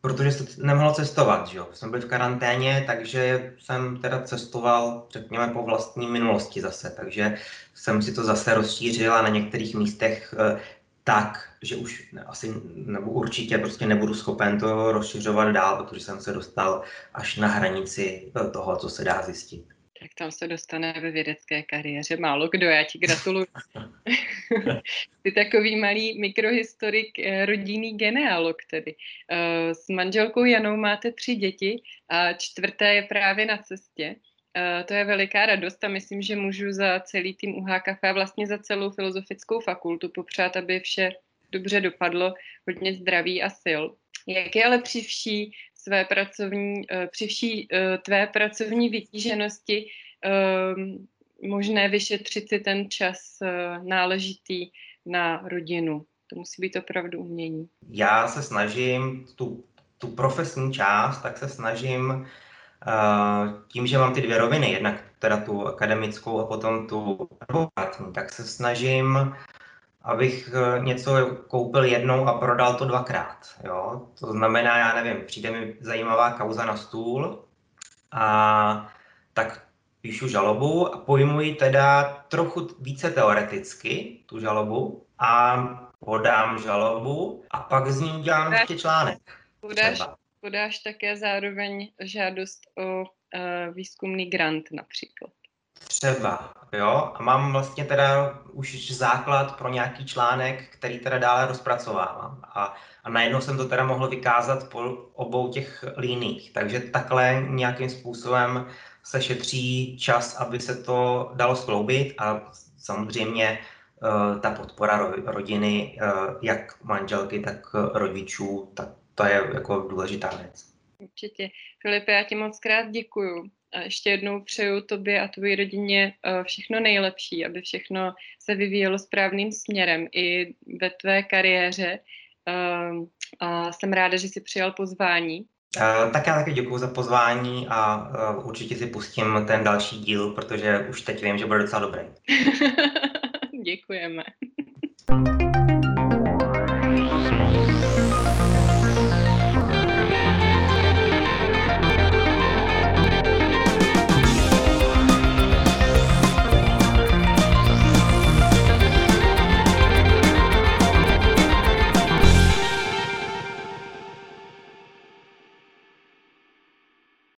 protože se nemohlo cestovat, že jo. Jsem byl v karanténě, takže jsem teda cestoval, řekněme, po vlastní minulosti zase, takže jsem si to zase rozšířil a na některých místech tak, že už asi nebo určitě prostě nebudu schopen to rozšiřovat dál, protože jsem se dostal až na hranici eh, toho, co se dá zjistit tak tam se dostane ve vědecké kariéře málo kdo. Já ti gratuluju. (laughs) Ty takový malý mikrohistorik, eh, rodinný genealog tedy. Eh, s manželkou Janou máte tři děti a čtvrté je právě na cestě. Uh, to je veliká radost a myslím, že můžu za celý tým UHKF a vlastně za celou filozofickou fakultu popřát, aby vše dobře dopadlo, hodně zdraví a sil. Jak je ale při vší své pracovní, eh, při vší eh, tvé pracovní vytíženosti ehm, možné vyšetřit si ten čas eh, náležitý na rodinu. To musí být opravdu umění. Já se snažím tu, tu profesní část, tak se snažím tím, že mám ty dvě roviny, jednak teda tu akademickou a potom tu advokátní, tak se snažím abych eh, něco koupil jednou a prodal to dvakrát. Jo? To znamená, já nevím, přijde mi zajímavá kauza na stůl a tak píšu žalobu a pojmuji teda trochu více teoreticky tu žalobu a podám žalobu a pak z ní udělám ještě článek. Podáš, podáš také zároveň žádost o uh, výzkumný grant například. Třeba, jo. A mám vlastně teda už základ pro nějaký článek, který teda dále rozpracovávám. A, a najednou jsem to teda mohl vykázat po obou těch líních. Takže takhle nějakým způsobem se šetří čas, aby se to dalo skloubit a samozřejmě uh, ta podpora rodiny, uh, jak manželky, tak rodičů, tak to je jako důležitá věc. Určitě. Filipe, já ti moc krát děkuju a ještě jednou přeju tobě a tvoji rodině eh, všechno nejlepší, aby všechno se vyvíjelo správným směrem i ve tvé kariéře. Ehm, a jsem ráda, že jsi přijal pozvání. Uh, tak já taky děkuji za pozvání a uh, určitě si pustím ten další díl, protože už teď vím, že bude docela dobrý. (laughs) Děkujeme.